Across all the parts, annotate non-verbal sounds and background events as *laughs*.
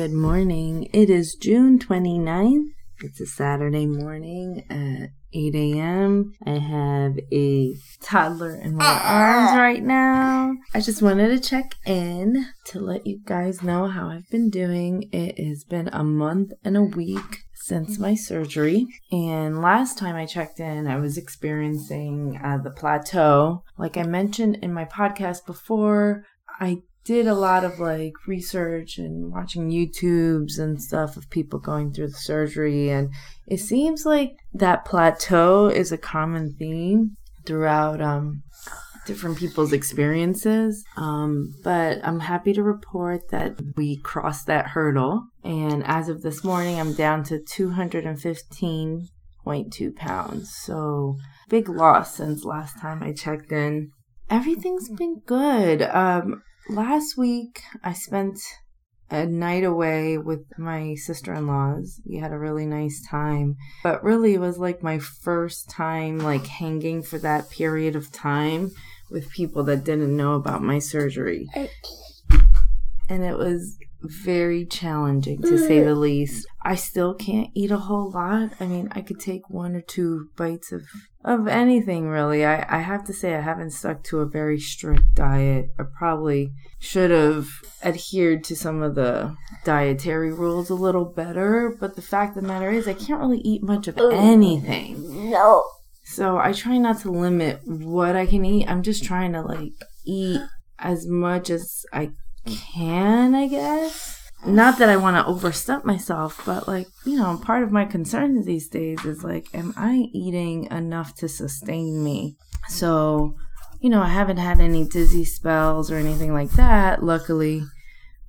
Good morning. It is June 29th. It's a Saturday morning at 8 a.m. I have a toddler in my arms right now. I just wanted to check in to let you guys know how I've been doing. It has been a month and a week since my surgery. And last time I checked in, I was experiencing uh, the plateau. Like I mentioned in my podcast before, I did a lot of like research and watching YouTubes and stuff of people going through the surgery. And it seems like that plateau is a common theme throughout um, different people's experiences. Um, but I'm happy to report that we crossed that hurdle. And as of this morning, I'm down to 215.2 pounds. So big loss since last time I checked in. Everything's been good. Um, last week I spent a night away with my sister in laws. We had a really nice time. But really, it was like my first time, like hanging for that period of time with people that didn't know about my surgery. And it was very challenging to say the mm. least. I still can't eat a whole lot. I mean, I could take one or two bites of of anything really. I, I have to say I haven't stuck to a very strict diet. I probably should have adhered to some of the dietary rules a little better, but the fact of the matter is I can't really eat much of mm. anything. No. So I try not to limit what I can eat. I'm just trying to like eat as much as I can, I guess. Not that I want to overstep myself, but like, you know, part of my concern these days is like, am I eating enough to sustain me? So, you know, I haven't had any dizzy spells or anything like that, luckily.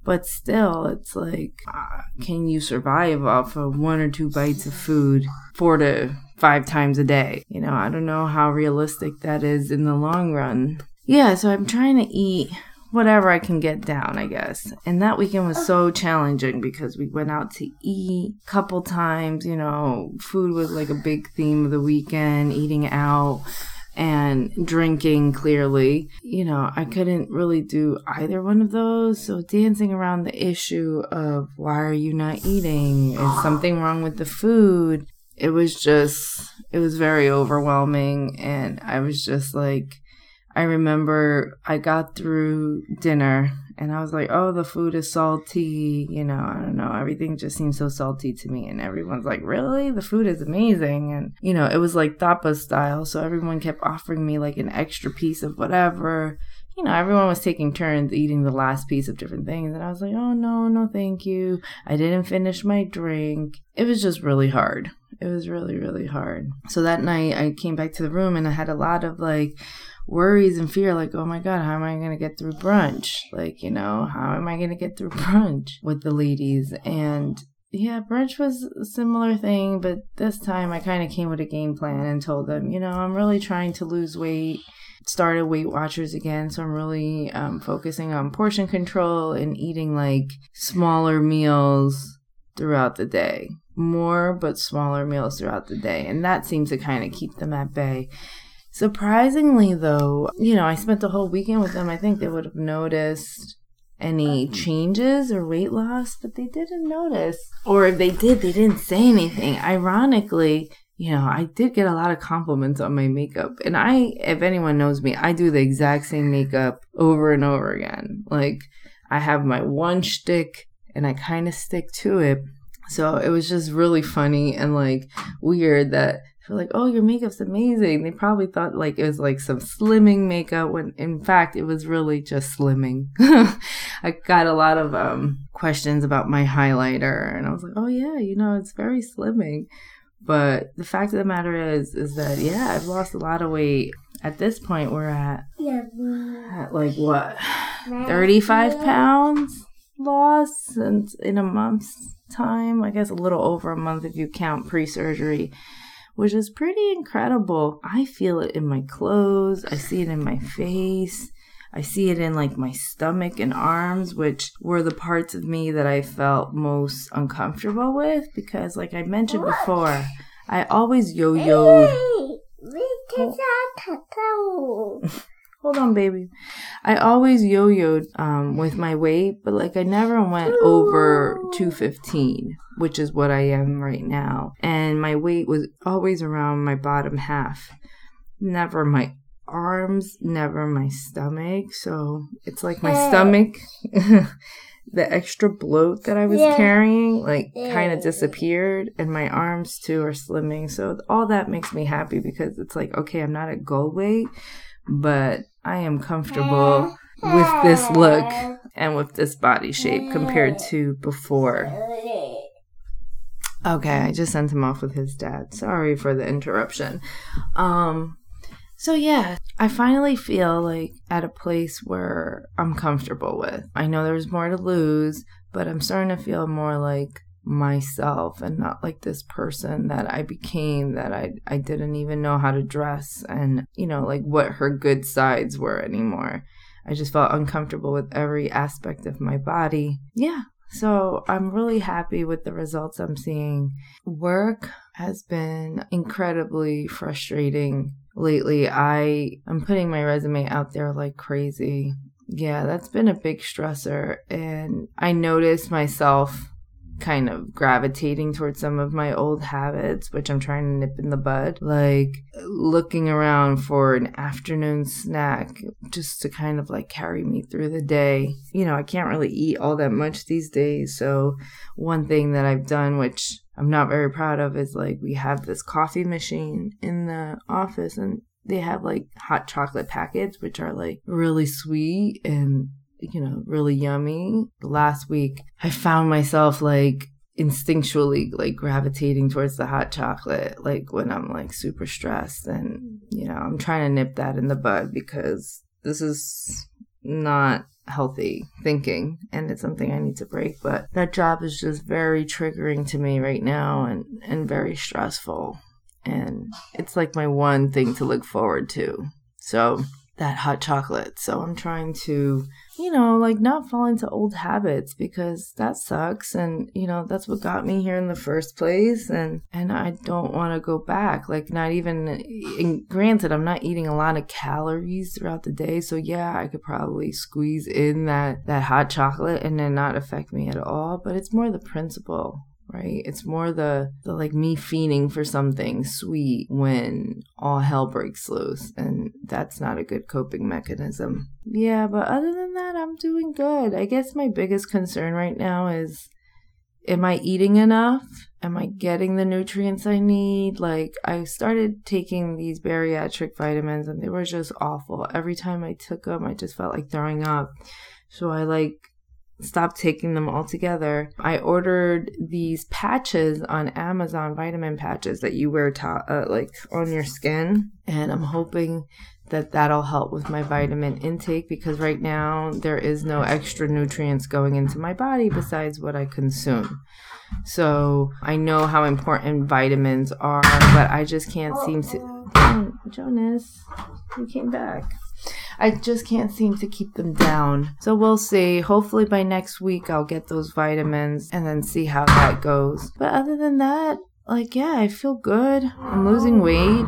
But still, it's like, uh, can you survive off of one or two bites of food four to five times a day? You know, I don't know how realistic that is in the long run. Yeah, so I'm trying to eat whatever I can get down, I guess. And that weekend was so challenging because we went out to eat a couple times, you know, food was like a big theme of the weekend, eating out and drinking clearly. You know, I couldn't really do either one of those. So dancing around the issue of why are you not eating? Is something wrong with the food? It was just it was very overwhelming and I was just like I remember I got through dinner and I was like, oh, the food is salty. You know, I don't know. Everything just seems so salty to me. And everyone's like, really? The food is amazing. And, you know, it was like tapa style. So everyone kept offering me like an extra piece of whatever. You know, everyone was taking turns eating the last piece of different things. And I was like, oh, no, no, thank you. I didn't finish my drink. It was just really hard. It was really, really hard. So that night I came back to the room and I had a lot of like, worries and fear like oh my god how am i going to get through brunch? Like you know how am i going to get through *laughs* brunch with the ladies? And yeah brunch was a similar thing but this time i kind of came with a game plan and told them you know i'm really trying to lose weight started weight watchers again so i'm really um, focusing on portion control and eating like smaller meals throughout the day. More but smaller meals throughout the day. And that seems to kind of keep them at bay Surprisingly, though, you know, I spent the whole weekend with them. I think they would have noticed any mm-hmm. changes or weight loss, but they didn't notice. Or if they did, they didn't say anything. Ironically, you know, I did get a lot of compliments on my makeup. And I, if anyone knows me, I do the exact same makeup over and over again. Like, I have my one shtick and I kind of stick to it. So it was just really funny and like weird that like, "Oh, your makeup's amazing." They probably thought like it was like some slimming makeup when in fact it was really just slimming. *laughs* I got a lot of um, questions about my highlighter, and I was like, "Oh yeah, you know, it's very slimming." But the fact of the matter is, is that yeah, I've lost a lot of weight. At this point, we're at at like what, thirty-five pounds lost in in a month's time. I guess a little over a month if you count pre-surgery which is pretty incredible. I feel it in my clothes, I see it in my face. I see it in like my stomach and arms, which were the parts of me that I felt most uncomfortable with because, like I mentioned before, I always yo yoed. *laughs* Hold on, baby. I always yo-yoed um, with my weight, but like I never went over 215, which is what I am right now. And my weight was always around my bottom half. Never my arms, never my stomach. So it's like my stomach, *laughs* the extra bloat that I was Yeah. carrying, like kind of disappeared, and my arms too are slimming. So all that makes me happy because it's like, okay, I'm not at goal weight, but I am comfortable with this look and with this body shape compared to before. Okay, I just sent him off with his dad. Sorry for the interruption. Um so yeah, I finally feel like at a place where I'm comfortable with. I know there's more to lose, but I'm starting to feel more like myself and not like this person that I became that I I didn't even know how to dress and you know like what her good sides were anymore. I just felt uncomfortable with every aspect of my body. Yeah, so I'm really happy with the results I'm seeing. Work has been incredibly frustrating lately. I am putting my resume out there like crazy. Yeah, that's been a big stressor and I noticed myself kind of gravitating towards some of my old habits, which I'm trying to nip in the bud, like looking around for an afternoon snack just to kind of like carry me through the day. You know, I can't really eat all that much these days. So, one thing that I've done, which I'm not very proud of, is like we have this coffee machine in the office and they have like hot chocolate packets, which are like really sweet and you know, really yummy. Last week, I found myself like instinctually like gravitating towards the hot chocolate, like when I'm like super stressed. And, you know, I'm trying to nip that in the bud because this is not healthy thinking and it's something I need to break. But that job is just very triggering to me right now and, and very stressful. And it's like my one thing to look forward to. So, that hot chocolate. So I'm trying to, you know, like not fall into old habits because that sucks and you know, that's what got me here in the first place and and I don't want to go back. Like not even granted I'm not eating a lot of calories throughout the day, so yeah, I could probably squeeze in that that hot chocolate and then not affect me at all, but it's more the principle right? It's more the the like me fiending for something sweet when all hell breaks loose, and that's not a good coping mechanism. Yeah, but other than that, I'm doing good. I guess my biggest concern right now is am I eating enough? Am I getting the nutrients I need? Like, I started taking these bariatric vitamins and they were just awful. Every time I took them, I just felt like throwing up. So I like stopped taking them altogether. I ordered these patches on Amazon, vitamin patches that you wear to- uh, like on your skin, and I'm hoping that that'll help with my vitamin intake because right now there is no extra nutrients going into my body besides what I consume. So I know how important vitamins are, but I just can't seem to. Oh, Jonas, you came back. I just can't seem to keep them down. So we'll see. Hopefully by next week I'll get those vitamins and then see how that goes. But other than that, like yeah, I feel good. I'm losing weight.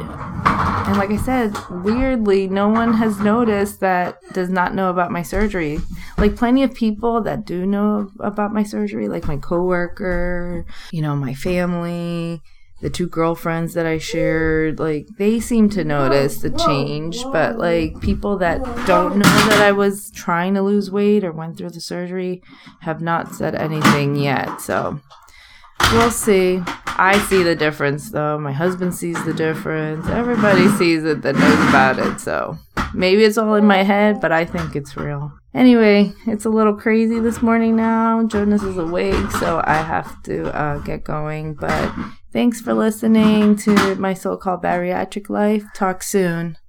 And like I said, weirdly, no one has noticed that does not know about my surgery. Like plenty of people that do know about my surgery, like my coworker, you know, my family, the two girlfriends that I shared, like they seem to notice the change, but like people that don't know that I was trying to lose weight or went through the surgery have not said anything yet. So we'll see. I see the difference though. My husband sees the difference. Everybody sees it that knows about it. So maybe it's all in my head, but I think it's real. Anyway, it's a little crazy this morning now. Jonas is awake, so I have to uh, get going. But thanks for listening to my so called bariatric life. Talk soon.